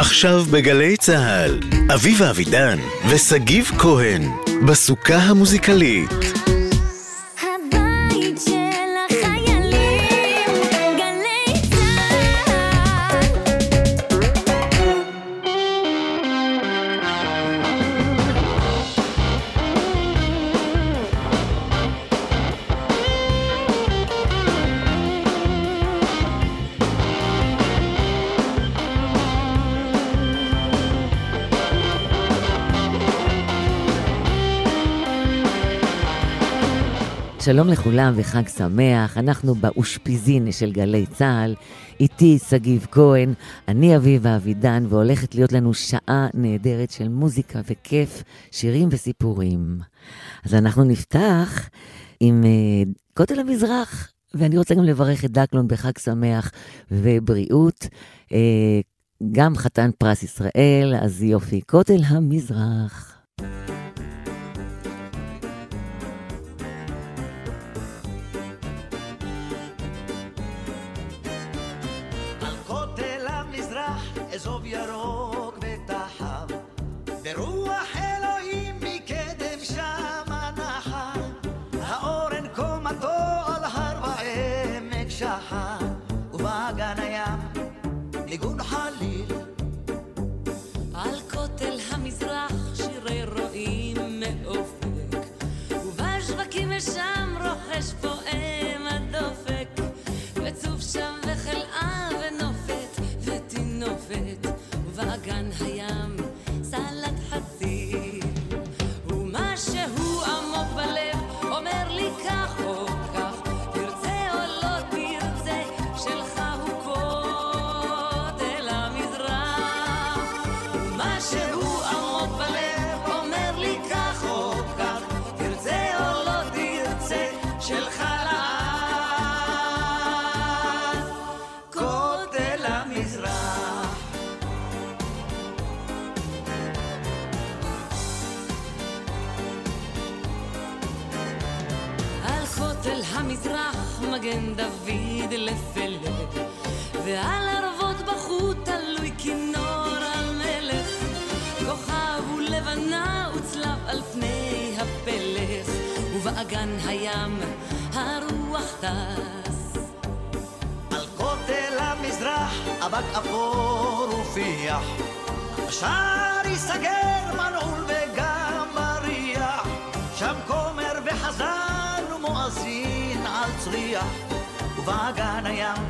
עכשיו בגלי צה"ל, אביבה אבידן ושגיב כהן, בסוכה המוזיקלית. שלום לכולם וחג שמח, אנחנו באושפיזין של גלי צה"ל, איתי שגיב כהן, אני אביבה אבידן, והולכת להיות לנו שעה נהדרת של מוזיקה וכיף, שירים וסיפורים. אז אנחנו נפתח עם uh, כותל המזרח, ואני רוצה גם לברך את דקלון בחג שמח ובריאות. Uh, גם חתן פרס ישראל, אז יופי, כותל המזרח. σαν ροχές φω ובאגן הים הרוח טס. על כותל המזרח אבק אפור ופיח. השער ייסגר מנעול וגם בריח. שם כומר וחזן ומואזין על צריח. ובאגן הים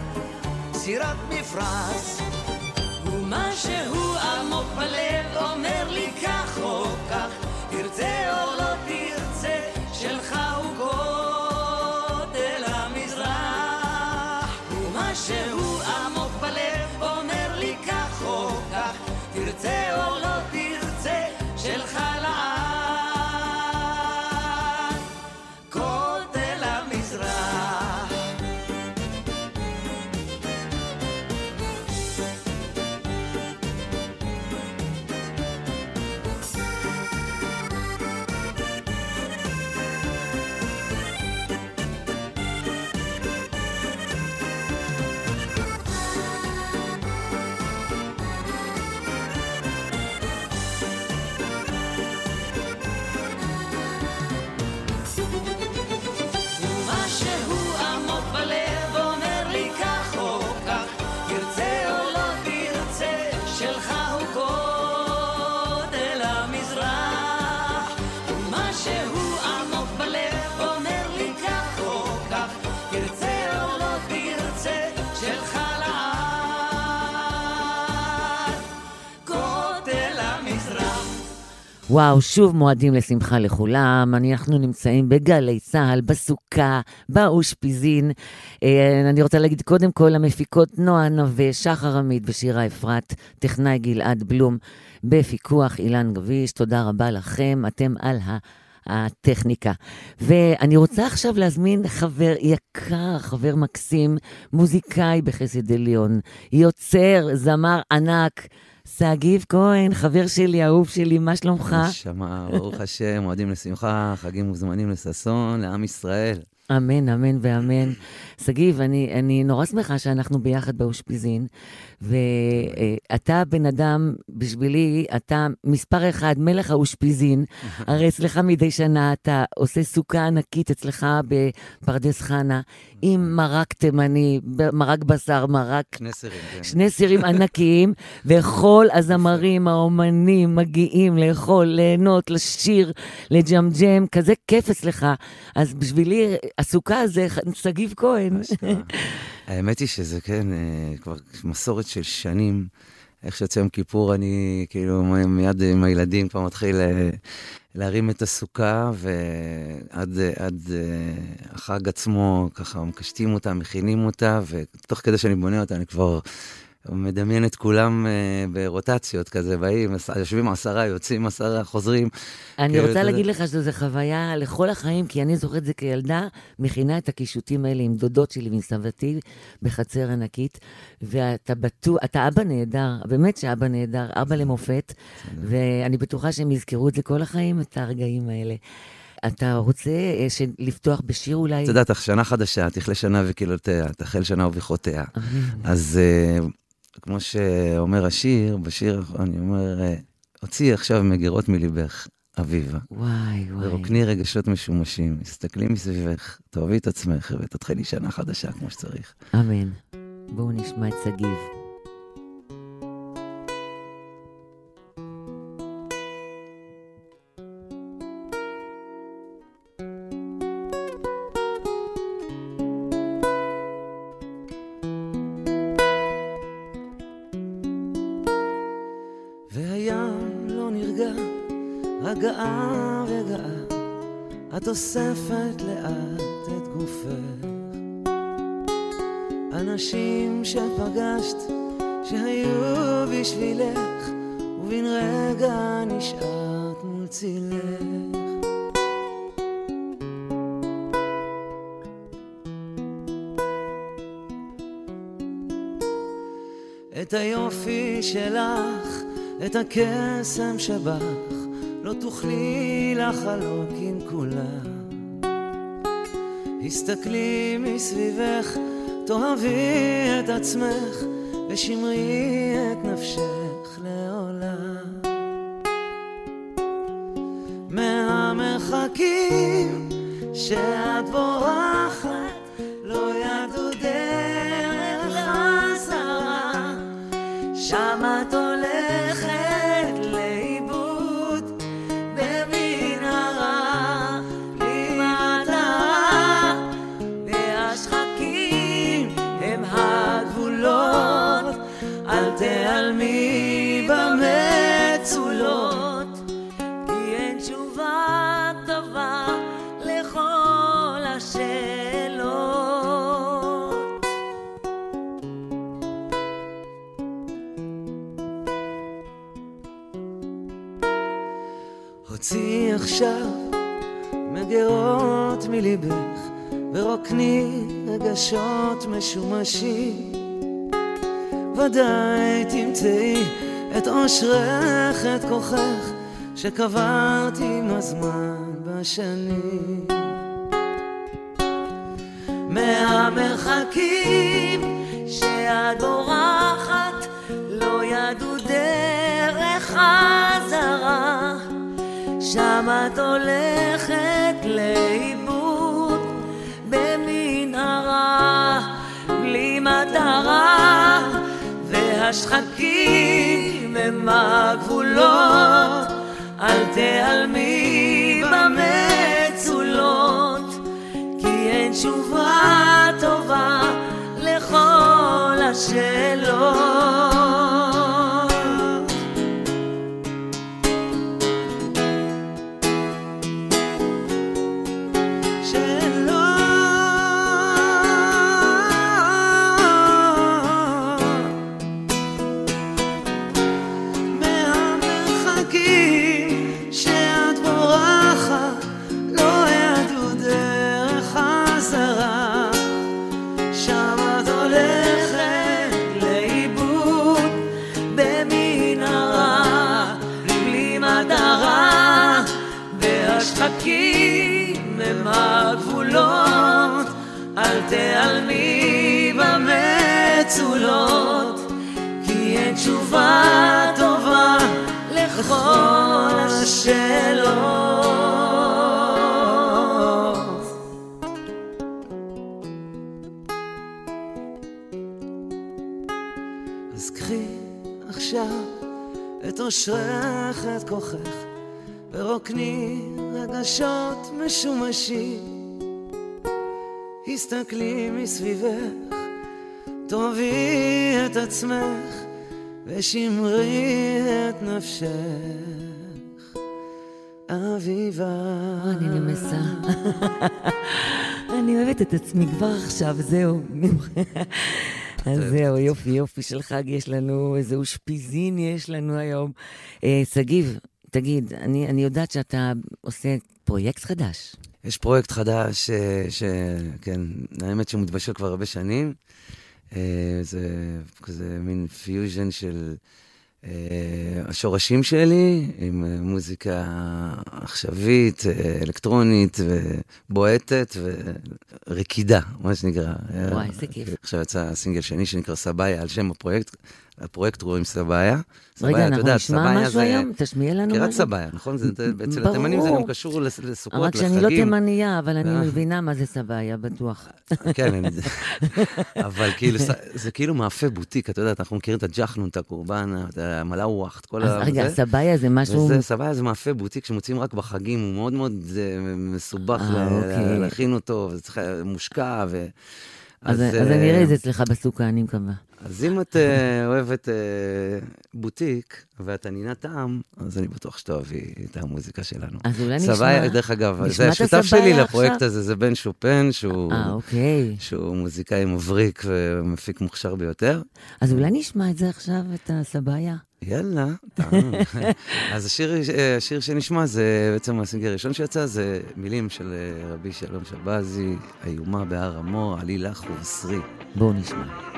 סירת מפרש ומשהו עמוק בלב אומר לי כך או כך תרצה או כך תרצה או וואו, שוב מועדים לשמחה לכולם. אנחנו נמצאים בגלי צה"ל, בסוכה, באושפיזין. אה, אני רוצה להגיד קודם כל למפיקות נועה נווה, שחר עמית ושירה אפרת, טכנאי גלעד בלום, בפיקוח אילן גביש. תודה רבה לכם, אתם על ה... הטכניקה. ואני רוצה עכשיו להזמין חבר יקר, חבר מקסים, מוזיקאי בחסד עליון, יוצר, זמר ענק, שגיב כהן, חבר שלי, אהוב שלי, מה שלומך? נשמה, ברוך השם, מועדים לשמחה, חגים מוזמנים לששון, לעם ישראל. אמן, אמן ואמן. שגיב, אני, אני נורא שמחה שאנחנו ביחד באושפיזין, ואתה בן אדם, בשבילי, אתה מספר אחד, מלך האושפיזין. הרי אצלך מדי שנה אתה עושה סוכה ענקית אצלך בפרדס חנה, עם מרק תימני, מרק בשר, מרק שני סירים, כן. שני סירים ענקיים, וכל הזמרים, האומנים מגיעים לאכול, ליהנות, לשיר, לג'מג'ם, כזה כיף אצלך. אז בשבילי, הסוכה זה שגיב כהן. האמת היא שזה כן, אה, כבר מסורת של שנים. איך שיוצא יום כיפור, אני כאילו מיד עם הילדים כבר מתחיל אה, להרים את הסוכה, ועד עד, אה, החג עצמו, ככה מקשטים אותה, מכינים אותה, ותוך כדי שאני בונה אותה, אני כבר מדמיין את כולם אה, ברוטציות כזה, באים, יושבים עשרה, יוצאים עשרה, חוזרים. אני כאילו, רוצה להגיד לך שזו חוויה לכל החיים, כי אני זוכרת את זה כילדה, מכינה את הקישוטים האלה עם דודות שלי ועם סבתי בחצר ענקית, ואתה בטוח, אתה אבא נהדר, באמת שאבא נהדר, אבא למופת, ואני בטוחה שהם יזכרו את זה כל החיים, את הרגעים האלה. אתה רוצה אה, לפתוח בשיר אולי? את יודעת, שנה חדשה, תכלה שנה וקללותיה, תחל שנה וברכותיה. אז אה, כמו שאומר השיר, בשיר אני אומר, אה, הוציאי עכשיו מגירות מליבך, אביבה. וואי, וואי. ורוקני רגשות משומשים, הסתכלי מסביבך, תאהבי את עצמך ותתחילי שנה חדשה כמו שצריך. אמן. בואו נשמע את שגיב. רגעה, את אוספת לאט את גופך. אנשים שפגשת, שהיו בשבילך, ובן רגע נשארת מול צילך. את היופי שלך, את הקסם שבך, תוכלי לחלוק עם כולם. הסתכלי מסביבך, תאהבי את עצמך, ושמרי השאלות. עכשיו מגירות מליבך ורוקני רגשות משומשים ודאי תמצאי את אושרך, את כוחך שקברת עם הזמן בשנים מהמרחקים שאת בורחת לא ידעו דרך חזרה. שם את הולכת לאיבוד במנהרה בלי מטרה והשחקים הם הגבולות. אל תיעלמי תשובה טובה לכל השאלות ריקים הם הגבולות, אל תיעלמי במצולות, כי אין תשובה טובה לכל השאלות. אז קחי עכשיו את אושרך, את כוחך. ורוקני רגשות משומשים. הסתכלי מסביבך, תאהבי את עצמך, ושמרי את נפשך. אביבה. אני נמסה. אני אוהבת את עצמי כבר עכשיו, זהו. אז זהו, יופי, יופי של חג יש לנו, איזה אושפיזין יש לנו היום. אה, שגיב, תגיד, אני, אני יודעת שאתה עושה פרויקט חדש. יש פרויקט חדש, אה, שכן, האמת שהוא מתבשל כבר הרבה שנים. אה, זה כזה מין פיוז'ן של אה, השורשים שלי, עם מוזיקה עכשווית, אלקטרונית ובועטת ורקידה, מה שנקרא. וואי, איזה כיף. עכשיו יצא סינגל שני שנקרא סבאיה, על שם הפרויקט. הפרויקט קוראים סבאיה. סבאיה, רגע, אנחנו נשמע סבאיה משהו זה- היום? תשמיע לנו משהו. סבאיה, נכון? זה- אצל ברור. התימנים זה גם קשור לס- לסוכות, רק לחגים. שאני לא תימניה, אבל אני אה. מבינה מה זה סבאיה, בטוח. כן, אני. אבל כאילו, זה כאילו מאפה בוטיק, אתה יודע, אנחנו מכירים את הג'חנון, את הקורבן, את המלאווח, את כל אז ה... רגע, זה. סבאיה זה משהו... וזה, סבבה, זה מאפה בוטיק שמוצאים רק בחגים, הוא מאוד מאוד אה, מסובך אה, אוקיי. להכין אותו, וזה מושקע, ו... אז אז אה, אני אראה את זה אצלך בסוכה, אני מקווה. אז אם את אה, אוהבת אה, בוטיק ואת ענינת טעם, אז אני בטוח שתאהבי את המוזיקה שלנו. אז אולי נשמע... סבאיה, דרך אגב, זה השותף שלי לפרויקט? הזה, זה בן שופן, שהוא... אה, אוקיי. שהוא מוזיקאי מבריק ומפיק מוכשר ביותר. אז אולי נשמע את זה עכשיו, את הסבאיה? יאללה, טעם. אז השיר, השיר שנשמע זה בעצם הסינגל הראשון שיצא, זה מילים של רבי שלום שבזי, איומה בהר המור, עלי לך ובשרי. בואו נשמע.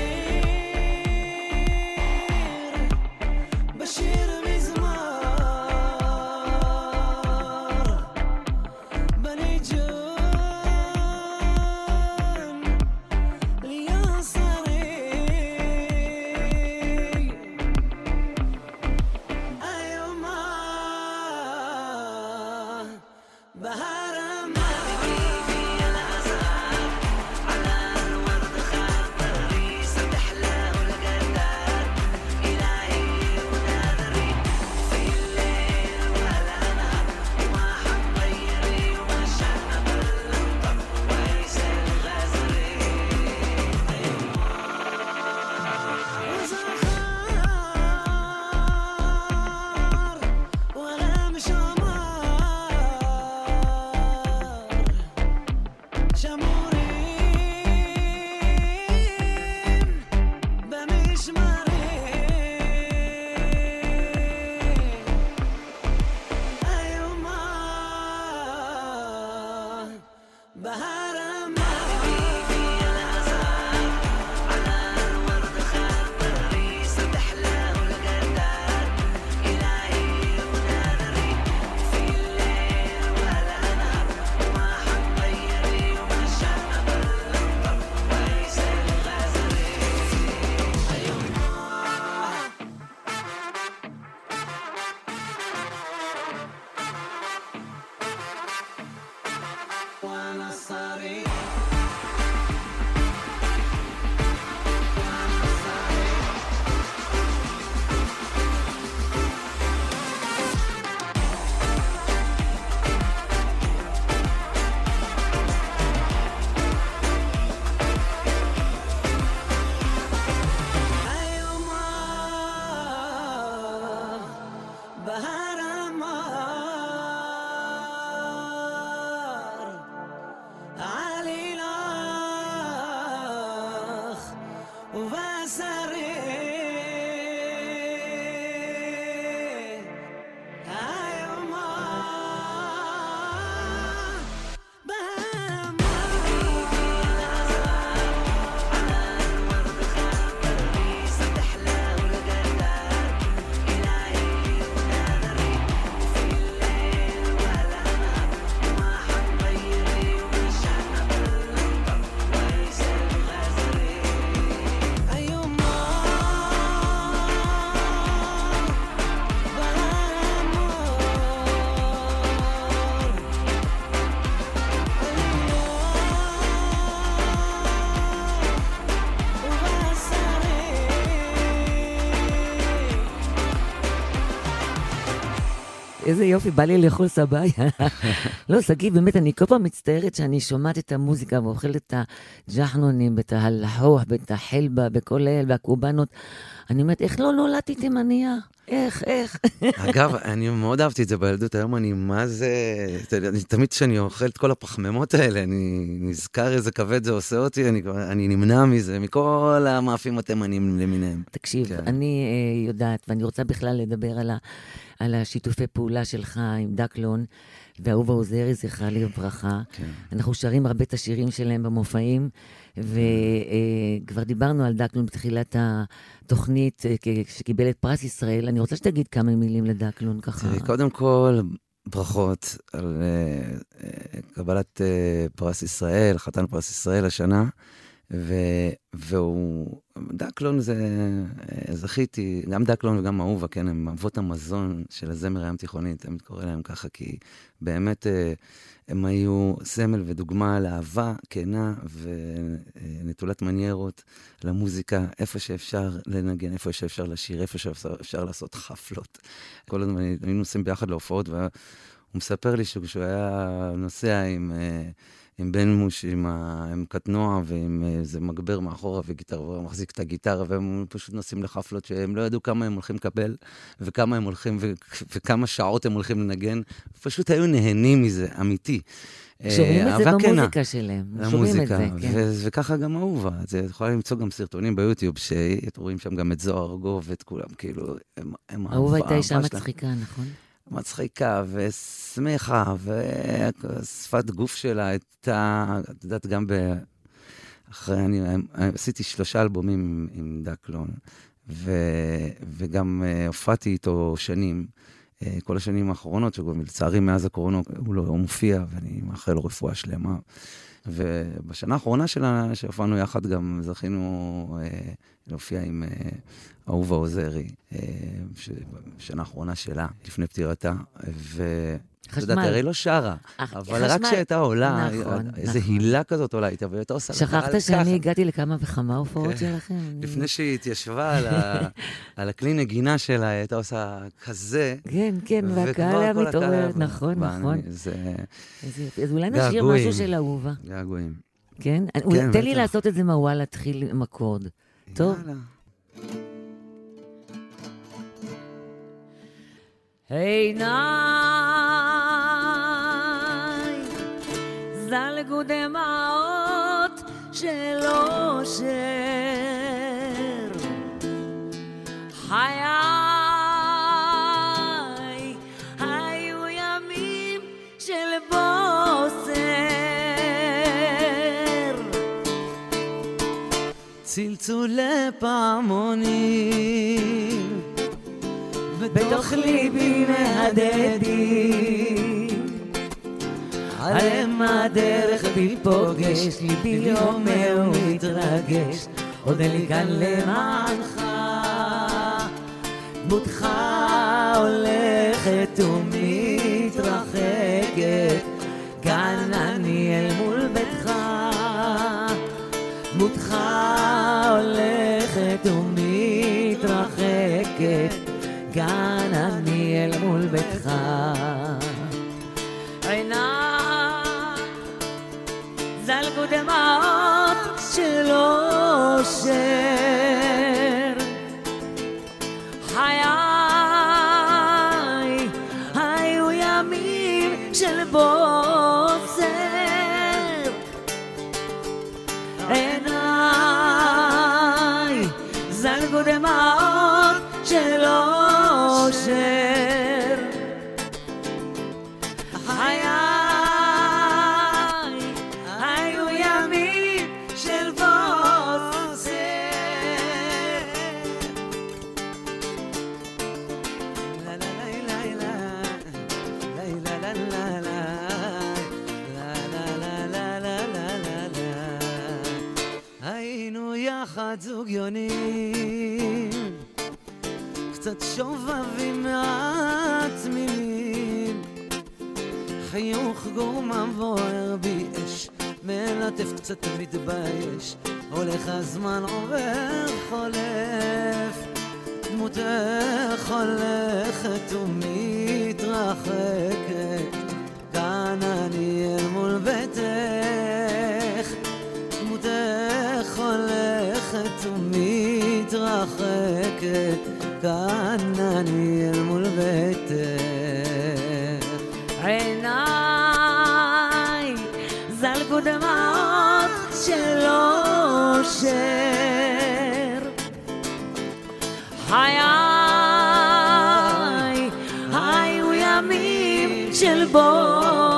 behind. איזה יופי, בא לי לאכול סבאיה. לא, שגיא, באמת, אני כל פעם מצטערת שאני שומעת את המוזיקה ואוכלת את הג'חנונים, ואת הלחוח, ואת החלבה, וכל אלה, והקורבנות. אני אומרת, איך לא נולדתי תימניה? איך, איך? אגב, אני מאוד אהבתי את זה בילדות, היום אני מה זה... אני- תמיד כשאני אוכל את כל הפחמימות האלה, אני נזכר איזה כבד זה עושה אותי, אני, אני נמנע מזה, מכל המאפים התימנים למיניהם. תקשיב, כן. אני אה, יודעת, ואני רוצה בכלל לדבר על, ה, על השיתופי פעולה שלך עם דקלון ואהובה עוזרי, זכרה לברכה. כן. אנחנו שרים הרבה את השירים שלהם במופעים, וכבר דיברנו על דקלון בתחילת התוכנית, אה, שקיבל את פרס ישראל. אני רוצה שתגיד כמה מילים לדקלון, ככה. תראי, קודם כל, ברכות על אה, אה, קבלת אה, פרס ישראל, חתן פרס ישראל השנה. ו, והוא, דקלון זה, אה, זכיתי, גם דקלון וגם אהובה, כן, הם אבות המזון של הזמר הים תיכוני, תמיד קורא להם ככה, כי באמת אה, הם היו סמל ודוגמה לאהבה כנה ונטולת מניירות למוזיקה, איפה שאפשר לנגן, איפה שאפשר לשיר, איפה שאפשר אפשר לעשות חפלות. כל הזמן היינו נוסעים ביחד להופעות, והוא מספר לי שכשהוא היה נוסע עם... אה, עם בן מוש, עם, ה... עם קטנוע ועם איזה מגבר מאחורה וגיטרה, והוא מחזיק את הגיטרה, והם פשוט נוסעים לחפלות שהם לא ידעו כמה הם הולכים לקבל, וכמה הם הולכים, ו... וכמה שעות הם הולכים לנגן. פשוט היו נהנים מזה, אמיתי. שומעים אה, את זה במוזיקה שלהם. שומעים את זה, כן. ו- וככה גם אהובה. את יכולה למצוא גם סרטונים ביוטיוב, שאתם רואים שם גם את זוהר ארגוב ואת כולם, כאילו, הם, הם אהובה הייתה אישה. מצחיקה, נכון? מצחיקה ושמחה, ושפת גוף שלה הייתה, את יודעת, גם ב... אחרי, אני עשיתי שלושה אלבומים עם, דקלון, ו, וגם אה, הופעתי איתו שנים, אה, כל השנים האחרונות, שגם לצערי מאז הקורונה הוא לא מופיע, ואני מאחל לו רפואה שלמה. ובשנה האחרונה שלה, שהופענו יחד, גם זכינו אה, להופיע עם אה, אהובה עוזרי, אה, ש- בשנה האחרונה שלה, לפני פטירתה, ו... את יודעת, חשמל. הרי לא שרה, אך, אבל רק חשמל. כשהייתה עולה, נכון, איזה נכון. הילה כזאת עולה איתה, והייתה עושה... שכחת שאני. הגעתי לכמה וכמה הופעות כן. שלכם? לפני שהיא התיישבה על, ה... על הכלי נגינה שלה, היא הייתה עושה כזה. כן, כן, והקהל היה מתעורר, נכון, נכון. זה איזה. אז אולי נשאיר. משהו של אהובה, געגועים. כן? אולי- תן לי. לעשות את זה מהוואל, להתחיל עם אקורד. טוב? יאללה. עיניי זלגו דמעות של אושר חיי צלצולי פעמונים בתוך ליבי מהדהדים עליהם הדרך תיפוגש, ליבי אומר ומתרגש, עוד אין לי כאן למענך. דמותך הולכת ומתרחקת, כאן אני אל מול ביתך. עיניי זלגו דמעות ימים של בוסר.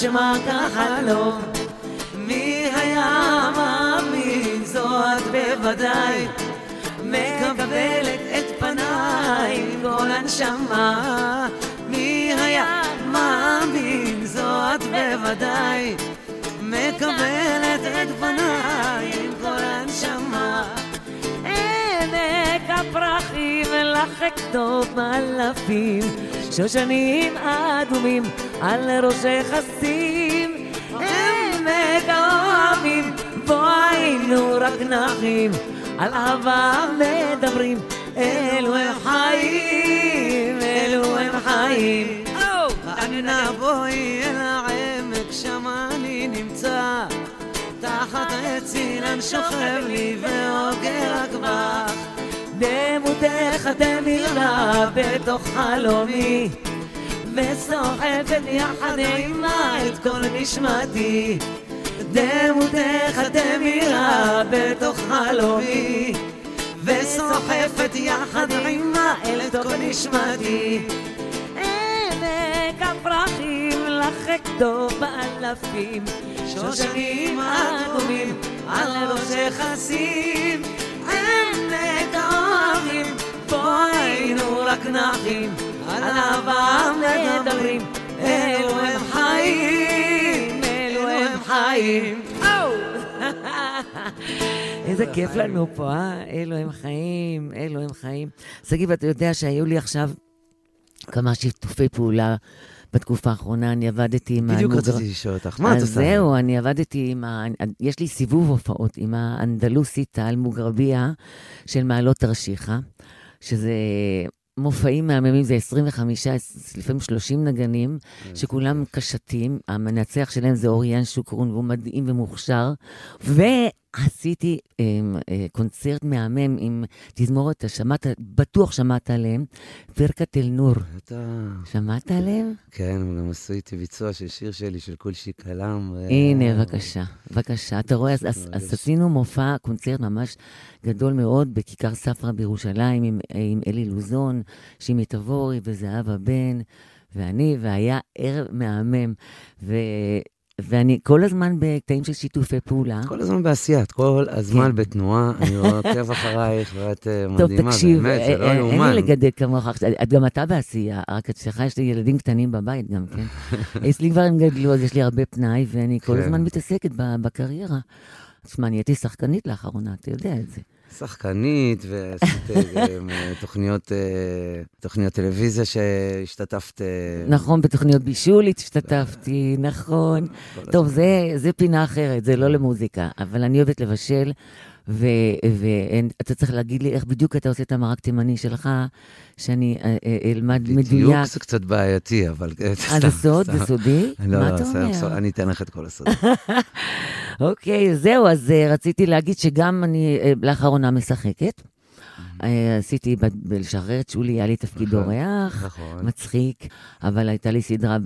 נשמע כחלום מי היה מאמין? זו את בוודאי מקבלת את פניי עם כל הנשמה. מי היה מאמין? זו את בוודאי מקבלת את פניי עם כל הנשמה. עמק הפרחים לך אכתוב אלפים, שושנים אדומים על ראשך אשים. עמק האוהבים, בו היינו רק נחים, על אהבה מדברים, אלו הם חיים, אלו הם חיים. אנא בואי אל העמק, שם אני נמצא. תחת עץ אילן שוכב לי ואוגר בך. דמותך תמירה בתוך חלומי, וסוחפת יחד עימה את כל נשמתי. דמותך תמירה בתוך חלומי, וסוחפת יחד עימה אל כל נשמתי. עמק הפרחים אכתוב באלפים, שושנים אדומים על ראשך אשים. עמק האוהבים, בו היינו רק נחים, על אהבה מדברים, אלו הם חיים, אלו הם חיים. איזה כיף לנו פה, אה? אלו הם חיים, אלו הם חיים. שגיב, אתה יודע שהיו לי עכשיו כמה שיתופי פעולה בתקופה האחרונה, אני עבדתי עם... בדיוק רציתי לשאול אותך, מה את אז עושה? זהו, אני עבדתי עם ה... יש לי סיבוב הופעות עם האנדלוסית האלמוגרביה של מעלות תרשיחא, שזה מופעים מהממים, זה 25, לפעמים 30 נגנים, שכולם קשתים, המנצח שלהם זה אוריאן שוקרון, והוא מדהים ומוכשר, ועשיתי אמ, אה, קונצרט מהמם עם תזמורת, אתה שמעת, בטוח שמעת עליהם, פרקת אל-נור, בטח. שמעת עליהם? כן, הם גם עשו איתי ביצוע של שיר שלי, של כולשי. ו- הנה, בבקשה, בבקשה. אתה רואה, אז, אז, אז מרגש. עשינו מופע, קונצרט ממש גדול מאוד בכיכר ספרא בירושלים עם, עם אלי לוזון, שימי תבורי וזהבה בן, ואני, והיה ערב מהמם. ו, ואני כל הזמן בקטעים של שיתופי פעולה. כל הזמן בעשייה, את כל הזמן כן. בתנועה, אני עוקב אחרייך, ואת אה, טוב, מדהימה, תקשיב, באמת, זה לא אה, אה, אין יאומן. לי לגדל כמוך, את- גם אתה בעשייה, רק אצלך יש לי ילדים קטנים בבית גם, כן? אצלי כבר הם גדלו, אז יש לי הרבה פנאי, ואני כל כן. הזמן מתעסקת בקריירה. תשמע, נהייתי שחקנית לאחרונה, אתה יודע את זה. שחקנית, ועשית אה, גם, אה, תוכניות, אה, תוכניות טלוויזיה שהשתתפת... נכון, בתוכניות בישול השתתפתי, נכון. טוב. זה, זה פינה אחרת, זה לא למוזיקה, אבל אני אוהבת לבשל, ואתה צריך להגיד לי איך בדיוק אתה עושה את המרק תימני שלך, שאני אה, אה, אלמד בדיוק מדויק. זה קצת בעייתי, אבל... אה, אה, זה סוד? זה סודי? לא, מה לא, אתה אומר? אני אתן לך את כל הסוד. אוקיי, זהו, אז רציתי להגיד שגם אני לאחרונה משחקת. אה, עשיתי ב- בלשחרר את שולי, היה לי תפקיד נכון, אורח, נכון. מצחיק, אבל הייתה לי סדרה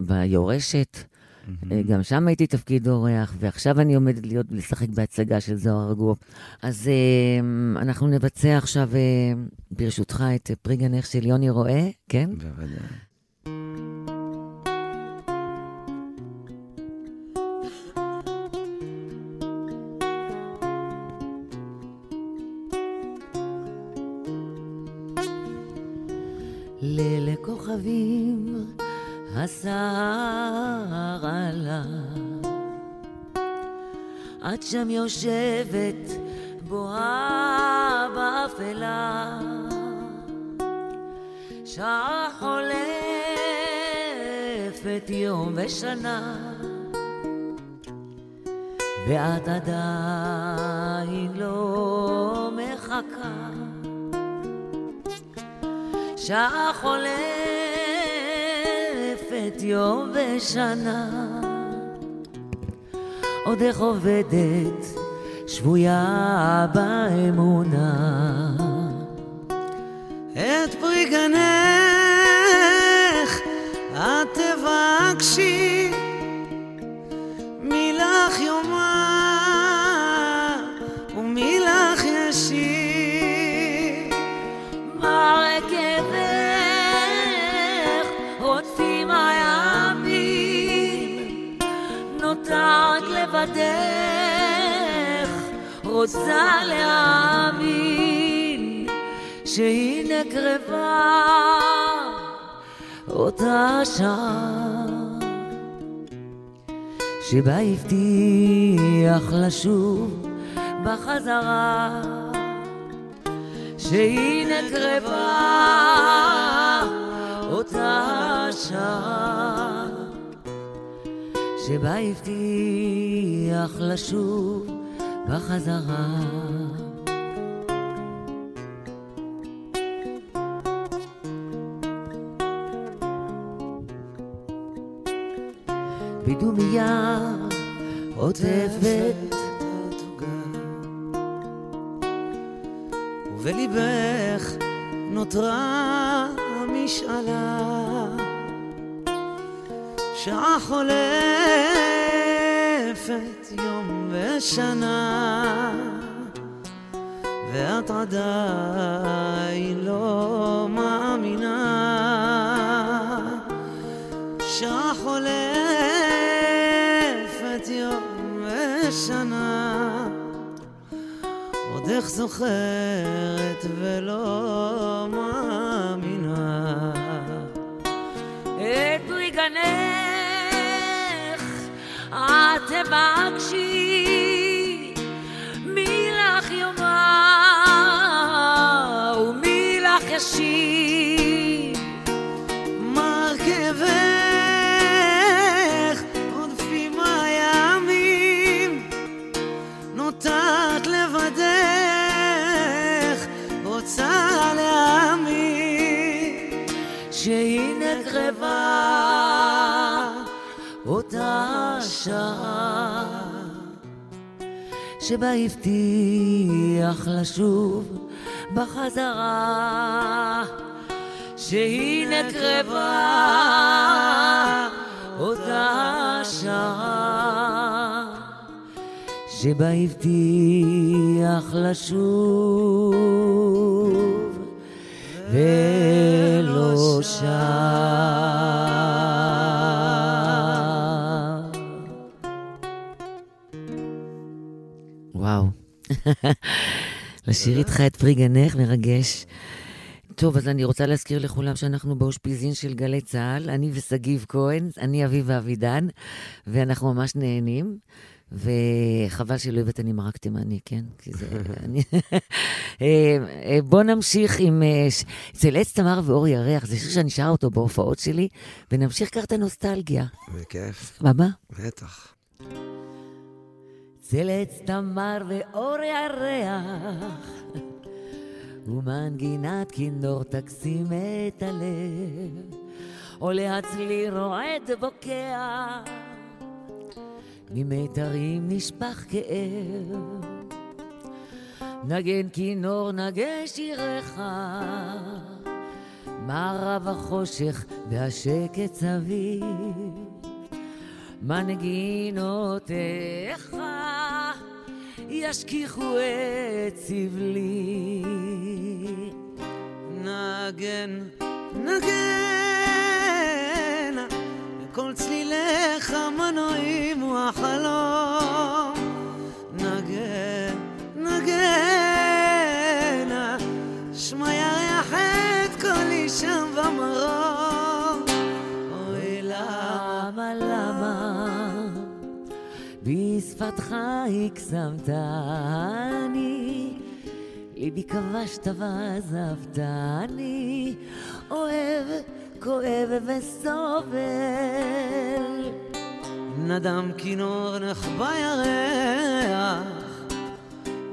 ביורשת. Mm-hmm. אה, גם שם הייתי תפקיד אורח, ועכשיו אני עומדת להיות, לשחק בהצגה של זוהר ארגוף. אז אה, אנחנו נבצע עכשיו, אה, ברשותך, את פרי גנך של יוני רואה, כן? בוודאי. ללכוכבים הסער עלה. את שם יושבת בוהה באפלה. שעה חולפת יום ושנה, ואת עדיין לא מחכה. שעה חולפת יום ושנה, עוד איך עובדת שבויה באמונה. את פרי גנך את תבקשי מילך יומה לבדך, רוצה להאמין שהנה קרבה אותה שעה שבה הבטיח לשוב בחזרה שהנה קרבה אותה שעה שבה הבטיח לשוב בחזרה. בדומיה עוטפת ובליבך נותרה משאלה שעה חולפת יום ושנה ואת עדיין לא מאמינה. שעה חולפת יום ושנה עוד איך זוכרת ולא תבקשי שעה שבה הבטיח לשוב בחזרה שהנה קרבה אותה שעה שבה הבטיח לשוב ולא שב. וואו. לשיר איתך את פרי גנך מרגש. טוב, אז אני רוצה להזכיר לכולם שאנחנו באושפיזין של גלי צה"ל, אני ושגיב כהן, אני אביבה אבידן, ואנחנו ממש נהנים. וחבל שלא הבאת לי מרק תימני, כן? כי זה... אני... אה, אה, בוא נמשיך עם... אה, אצל עץ תמר ואור ירח, זה שיר שאני שרה אותו בהופעות שלי, ונמשיך ככה את הנוסטלגיה. בכיף, מה? בטח. צל עץ תמר ואור ירח, ומנגינת כינור תקסים את הלב, עולה הצליל רועד בוקע, ממיתרים נשפך כאב. נגן כינור נגן שיריך, מערב החושך והשקט סביב. מנגינותיך ישכיחו את סבלי. נגן, נגן, כל צליליך מנועים הוא החלום. נגן, נגן, שמע ירח את קולי שם במרום. אוי למה, למה בשפתך הקסמת אני, ליבי כבשת ועזבת אני, אוהב, כואב וסובל. נדם כינור נחבא ירח,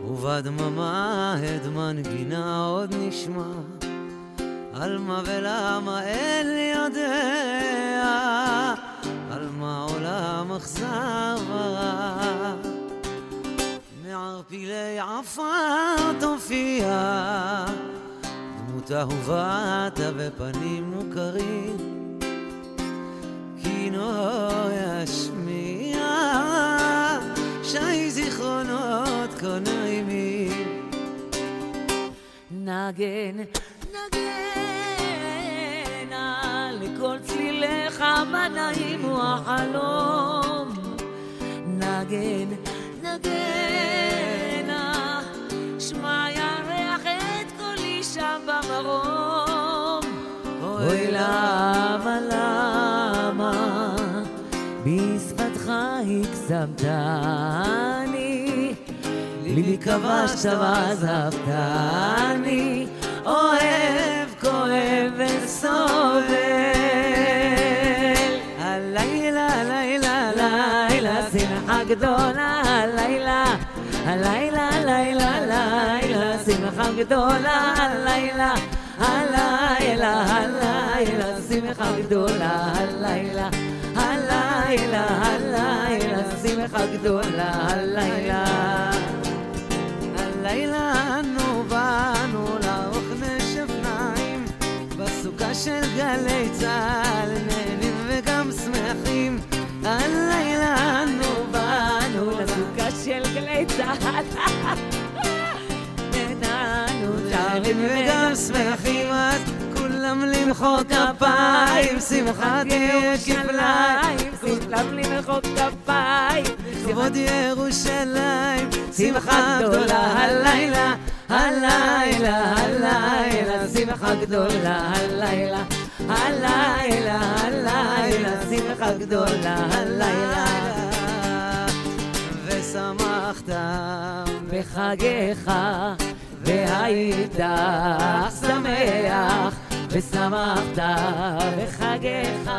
ובדממה הד מנגינה עוד נשמע. על מה ולמה אין לי יודע, ורע. מערפילי עפר תופיע, דמות אהובת בפנים מוכרים. כינור ישמיע, שי זיכרונות כה נעימים. נגן, לכל צליליך מה נעים הוא החלום. נגן, נגנה, שמע ירח את קולי שם במרום. אוי למה, למה, בשפתך הקסמת אני, ליבי כבשת ועזבת אני, אוהב, כואב וסובל. הלילה, לילה, לילה, שמחה גדולה, הלילה, הלילה, לילה, לילה, שמחה גדולה, הלילה, הלילה, הלילה, שמחה גדולה, הלילה, הלילה, הלילה, שמחה גדולה, הלילה. הלילה אנו באנו לערוך נשף נעים בסוכה של גלי צה"ל נהנים וגם שמחים הלילה אנו באנו לסוכה של גלי צה"ל. נהנו, שרים וגם שמחים אז כולם למחוא כפיים. שמחת תהיה כפליים כולם למחוא כפיים. כבוד ירושלים. שמחה גדולה. הלילה הלילה הלילה. שמחה גדולה הלילה, הלילה, הלילה, שמחה גדולה הלילה. ושמחת בחגיך, והיית שמח, ושמחת בחגיך,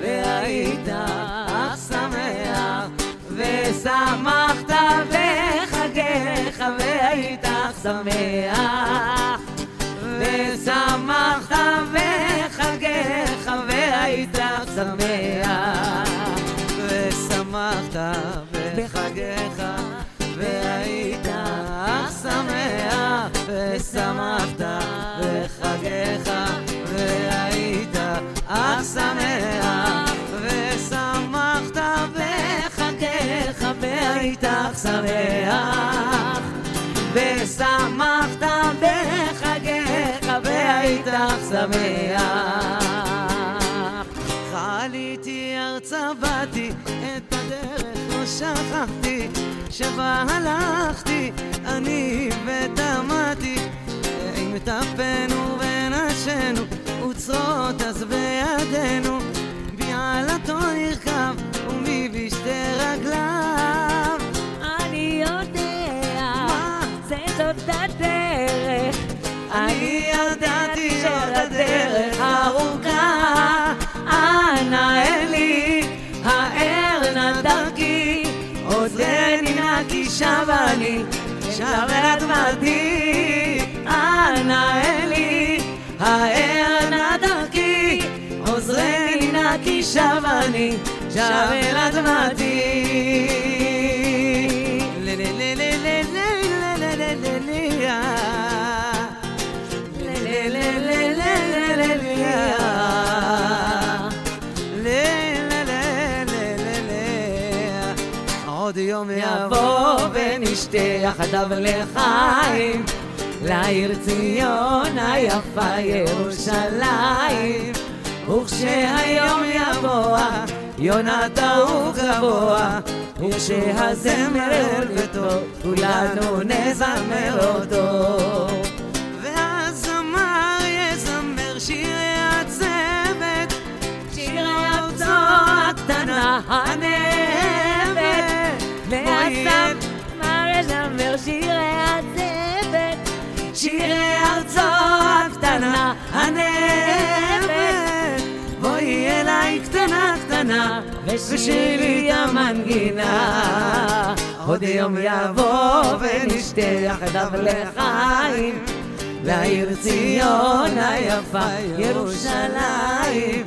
והיית שמח, ושמחת בחגיך, והיית שמח. ושמחת בחגיך והיית שמח. ושמחת בחגיך והיית שמח. ושמחת בחגיך והיית שמח. ושמחת בחגיך והיית שמח. ושמחת בחגיך והיית שמח. שכחתי, שבה הלכתי, אני ודמעתי, עם טפנו ונשינו, אוצרות אז בידינו, בעלתו נרכב, ומי בשתי רגליו. אני יודע, מה? זה זאת הדרך. אני נא כי שב אני, שב אל אדמתי. אנא אלי, האר נא דרכי, עוזרני נא כי שב אני, שב אל אדמתי. עוד יום יבוא ונשתה יחדיו לחיים לעיר ציון היפה ירושלים. וכשהיום יבוא יונת אהוב גבוה וכשהזמר אל ביתו כולנו נזמר אותו. והזמר יזמר שירי הצוות שירי הפצוע הקטנה שירי ארצו הקטנה, הנאמת. בואי אליי קטנה קטנה, ושירי את המנגינה. עוד יום יבוא ונשתה יחדיו לחיים, לעיר ציון היפה ירושלים.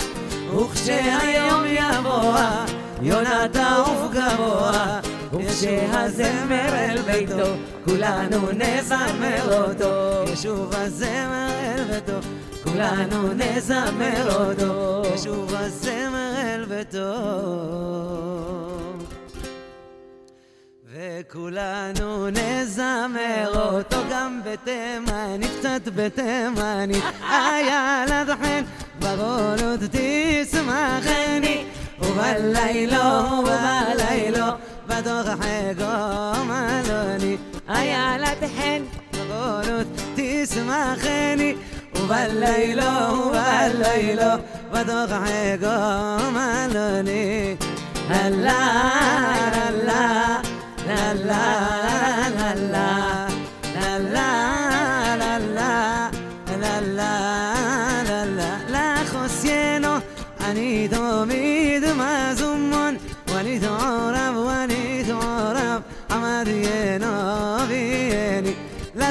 וכשהיום יבוא, יונה תעוף גבוה, וכשהזמר אל ביתו, כולנו נזמר אותו. ישוב הזמר אל ביתו, כולנו נזמר אותו. ישוב הזמר אל ביתו. וכולנו נזמר אותו גם בתימנית, קצת בתימנית. היה לדחן ברונות תשמחני, ובלילו, ובלילו, بدغ حاجة معلاني أي على تحن غلط تسمع خاني وبالليلة وبالليلة بدغ حاجة معلاني هلا هلا هلا هلا.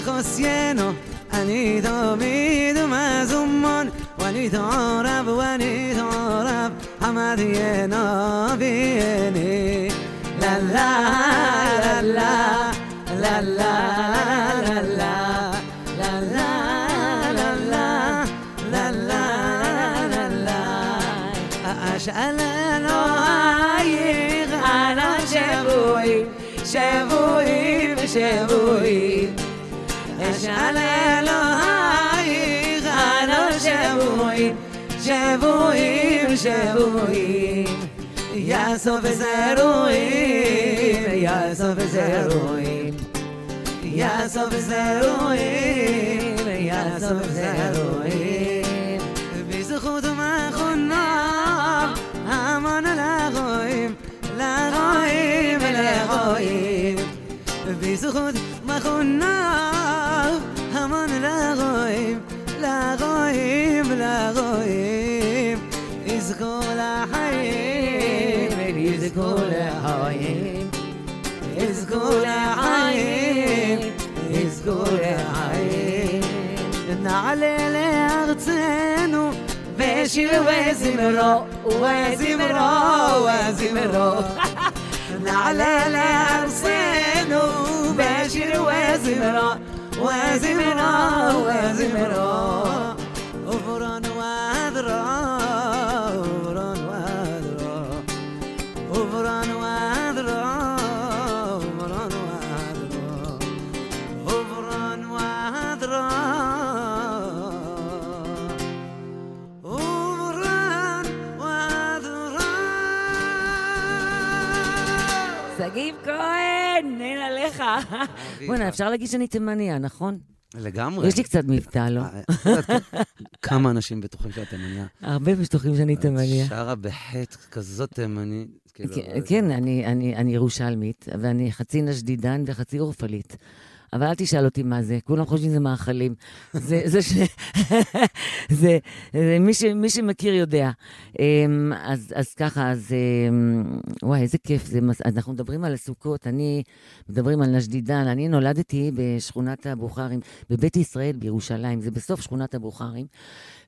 غسيانو أني دوميد ما زمان وني تعرب وني تعرب حمد ينابيني لا لا لا لا لا, لا שבויים, שבויים, יעשו וזה רואים, יעשו וזה רואים, יעשו וזה רואים, יעשו וזה רואים, בזכות ומאחוניו, המון לרואים, לרואים ולרואים, בזכות מאחוניו, המון לרואים, לרואים ולרואים. يذكر حبيب يذكر حبيب يذكر حبيب يذكر حبيب نعلل أغتنو بشير وزمرو وزمرو وزمرو نعلل أغتنو بشير وزمرو وزمرو وزمرو غفران وعذران שגיב כהן, אין עליך. בוא'נה, אפשר להגיד שאני תימניה, נכון? לגמרי. יש לי קצת מבטא, לא? אה, יודעת כמה אנשים בטוחים שאת תימניה. הרבה בטוחים שאני תימניה. שרה בחטא כזאת תימנית. כאילו, כן, כן, אני, אני, אני ירושלמית, ואני חצי נשדידן וחצי אורפלית. אבל אל תשאל אותי מה זה, כולם חושבים שזה מאכלים. זה, זה ש... זה, זה מי, ש, מי שמכיר יודע. אמ, אז, אז ככה, אז אמ, וואי, איזה כיף זה. מס- אנחנו מדברים על הסוכות, אני, מדברים על נשדידן. אני נולדתי בשכונת הבוכרים, בבית ישראל בירושלים, זה בסוף שכונת הבוכרים,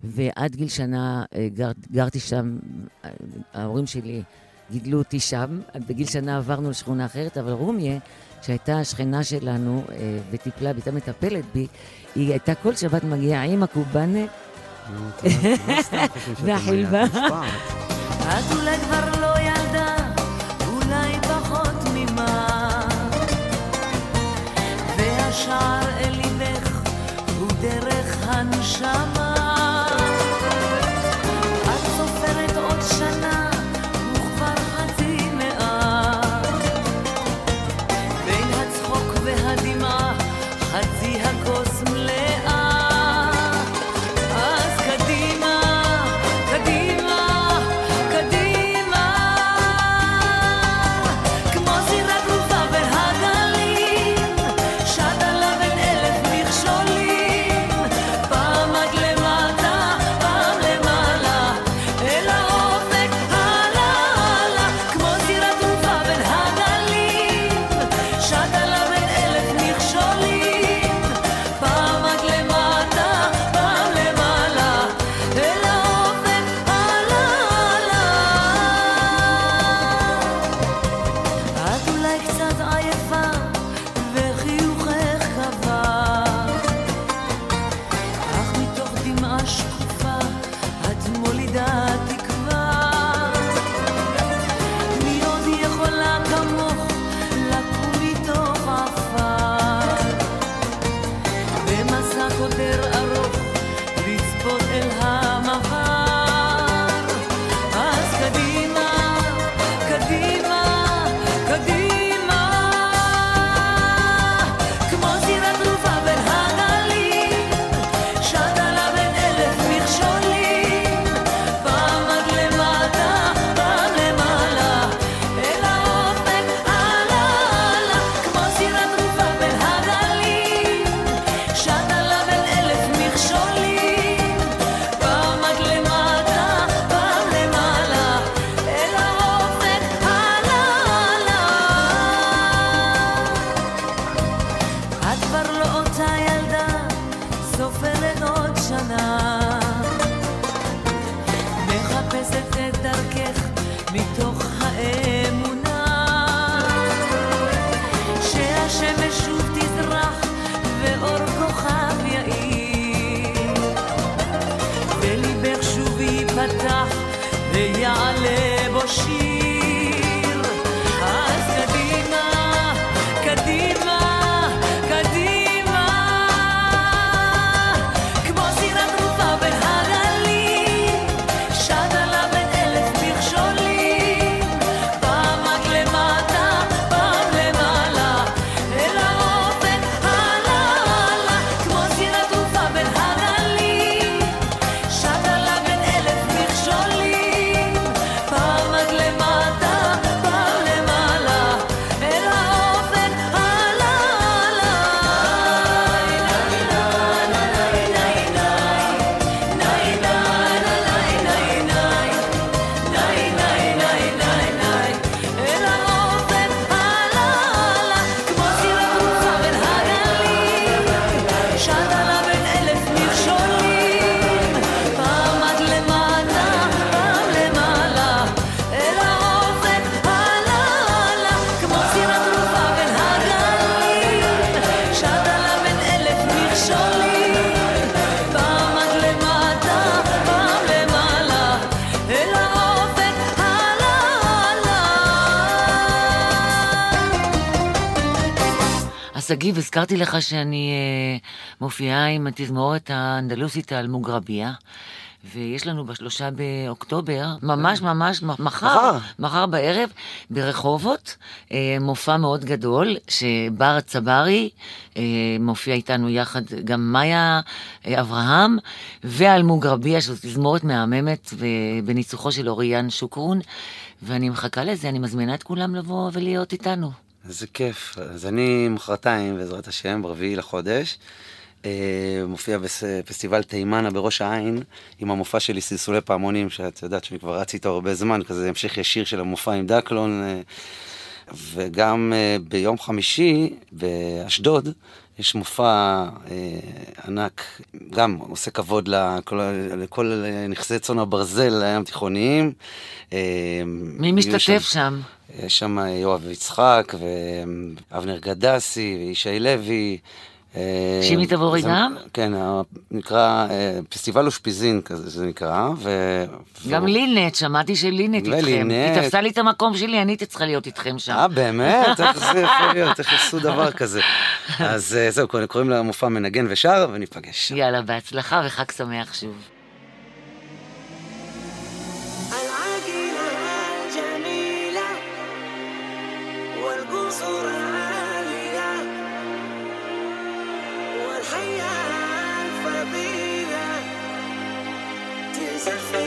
ועד גיל שנה אה, גר, גרתי שם, אה, ההורים שלי גידלו אותי שם, בגיל שנה עברנו לשכונה אחרת, אבל רומיה, שהייתה השכנה שלנו אה, וטיפלה, והייתה מטפלת בי, היא הייתה כל שבת מגיעה עם הקובאנה, לא והחלבה. את אולי כבר לא ילדה, אולי פחות ממה. והשער אל ליבך הוא דרך הנשמה. שגיב, הזכרתי לך שאני אה, מופיעה עם התזמורת האנדלוסית האלמוגרביה. ויש לנו בשלושה באוקטובר, ממש ממש מ- מחר, מחר. בערב, ברחובות, אה, מופע מאוד גדול, שבר צברי אה, מופיע איתנו יחד, גם מאיה אה, אברהם, ואלמוגרביה, שזו תזמורת מהממת, בניצוחו של אוריאן שוקרון, ואני מחכה לזה, אני מזמינה את כולם לבוא ולהיות איתנו. איזה כיף. אז אני מחרתיים, בעזרת השם, ברביעי לחודש, אה, מופיע בפסטיבל תימנה בראש העין, עם המופע שלי סלסולי פעמונים, שאת יודעת שאני כבר רץ איתו הרבה זמן, כזה המשך ישיר של המופע עם דקלון. אה, וגם אה, ביום חמישי באשדוד יש מופע אה, ענק, גם עושה כבוד לכל, לכל נכסי צאן הברזל הים תיכוניים. אה, מי משתתף שם? יש שם יואב יצחק, ואבנר גדסי, וישי לוי. אה, שימי תבורי זה- גם? כן, ה- נקרא אה, פסטיבל אושפיזין, כזה זה נקרא. ו... גם והוא- לינט, שמעתי שלינט איתכם. ולינט. היא תפסה לי את המקום שלי, אני הייתי צריכה להיות איתכם שם. אה, באמת? איך זה יכול להיות? איך עשו דבר כזה? אז אה, זהו, קוראים למופע מנגן ושר, וניפגש. יאללה, בהצלחה וחג שמח שוב. العاقلة surface.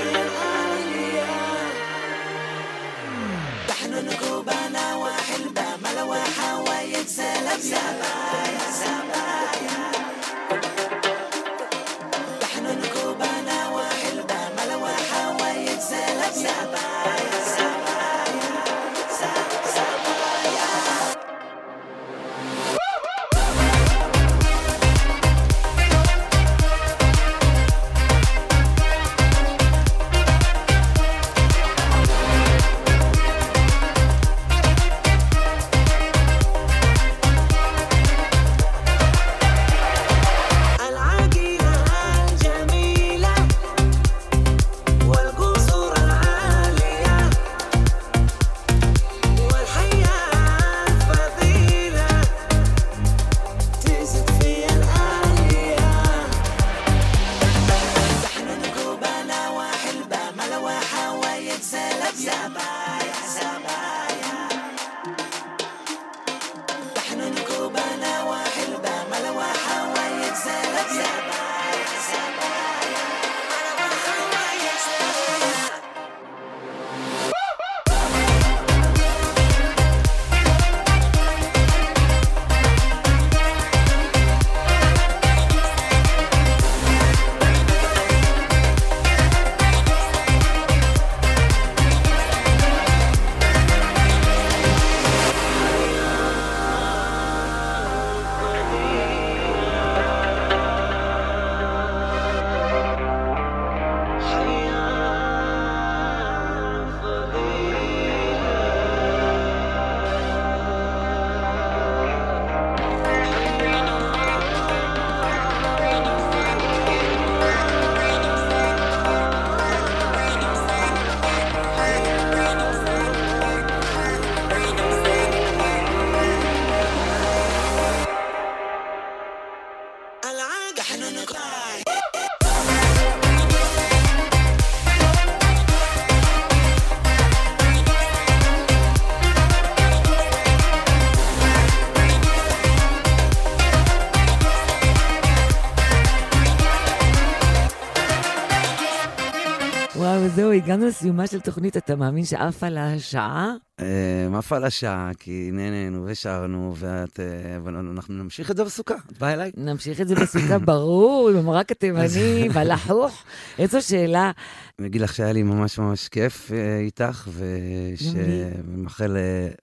הגענו לסיומה של תוכנית, אתה מאמין שעפה לה השעה? אה, עפה על השעה, כי נהנינו ושרנו, ואת... אה, אבל אנחנו נמשיך את זה בסוכה. את באה אליי? נמשיך את זה בסוכה, ברור, עם המרק התימני והלחוך. איזו שאלה. אני אגיד לך שהיה לי ממש ממש כיף אה, איתך, אה,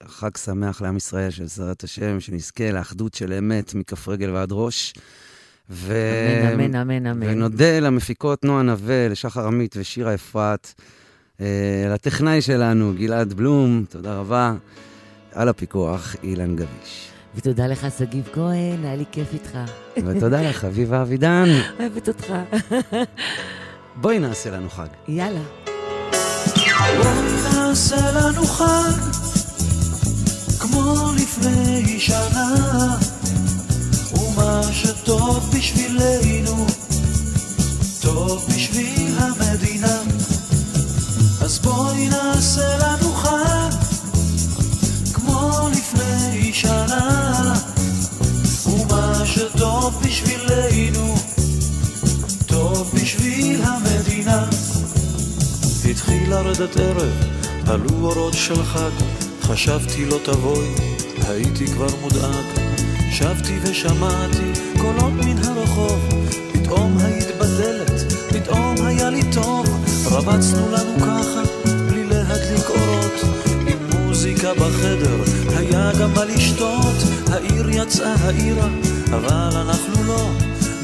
חג שמח לעם ישראל של שרת השם, שנזכה לאחדות של אמת מכף רגל ועד ראש. ו... אמן, אמן, אמן, אמן. ונודה למפיקות נועה נווה, לשחר עמית ושירה אפרת, אה, לטכנאי שלנו, גלעד בלום, תודה רבה. על הפיקוח, אילן גביש. ותודה לך, שגיב כהן, היה לי כיף איתך. ותודה לך, אביבה אבידן. אוהבת אותך. בואי נעשה לנו חג. יאללה. בואי נעשה לנו חג, כמו לפני שנה, ומה שטוב בשבילנו, טוב בשביל המדינה. בואי נעשה לנו חג, כמו לפני שנה, ומה שטוב בשבילנו, טוב בשביל המדינה. התחיל לרדת ערב, עלו אורות של חג, חשבתי לא תבואי, הייתי כבר מודאג. שבתי ושמעתי קולות מן הרחוב, פתאום היית בדלת, פתאום היה לי טוב, רבצנו לנו ככה, מוזיקה בחדר, היה גם מה לשתות, העיר יצאה העירה, אבל אנחנו לא,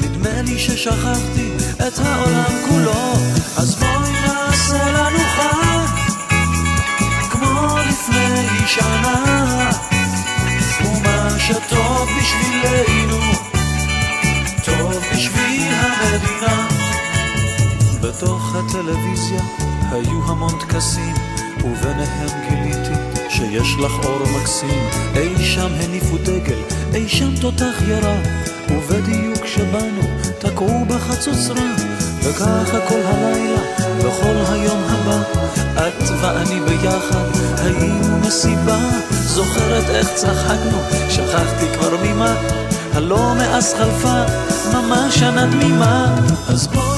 נדמה לי ששכחתי את העולם כולו, אז בואי נעשה לנו חג, כמו לפני שנה, ומה שטוב בשבילנו, טוב בשביל המדינה. בתוך הטלוויזיה היו המון טקסים, וביניהם גיליתי שיש לך אור מקסים. אי שם הניפו דגל, אי שם תותח ירה, ובדיוק כשבאנו תקעו בחצוצרה, וככה כל הלילה וכל היום הבא, את ואני ביחד היינו מסיבה. זוכרת איך צחקנו, שכחתי כבר ממה, הלא מאז חלפה ממש שנה תמימה. אז בואי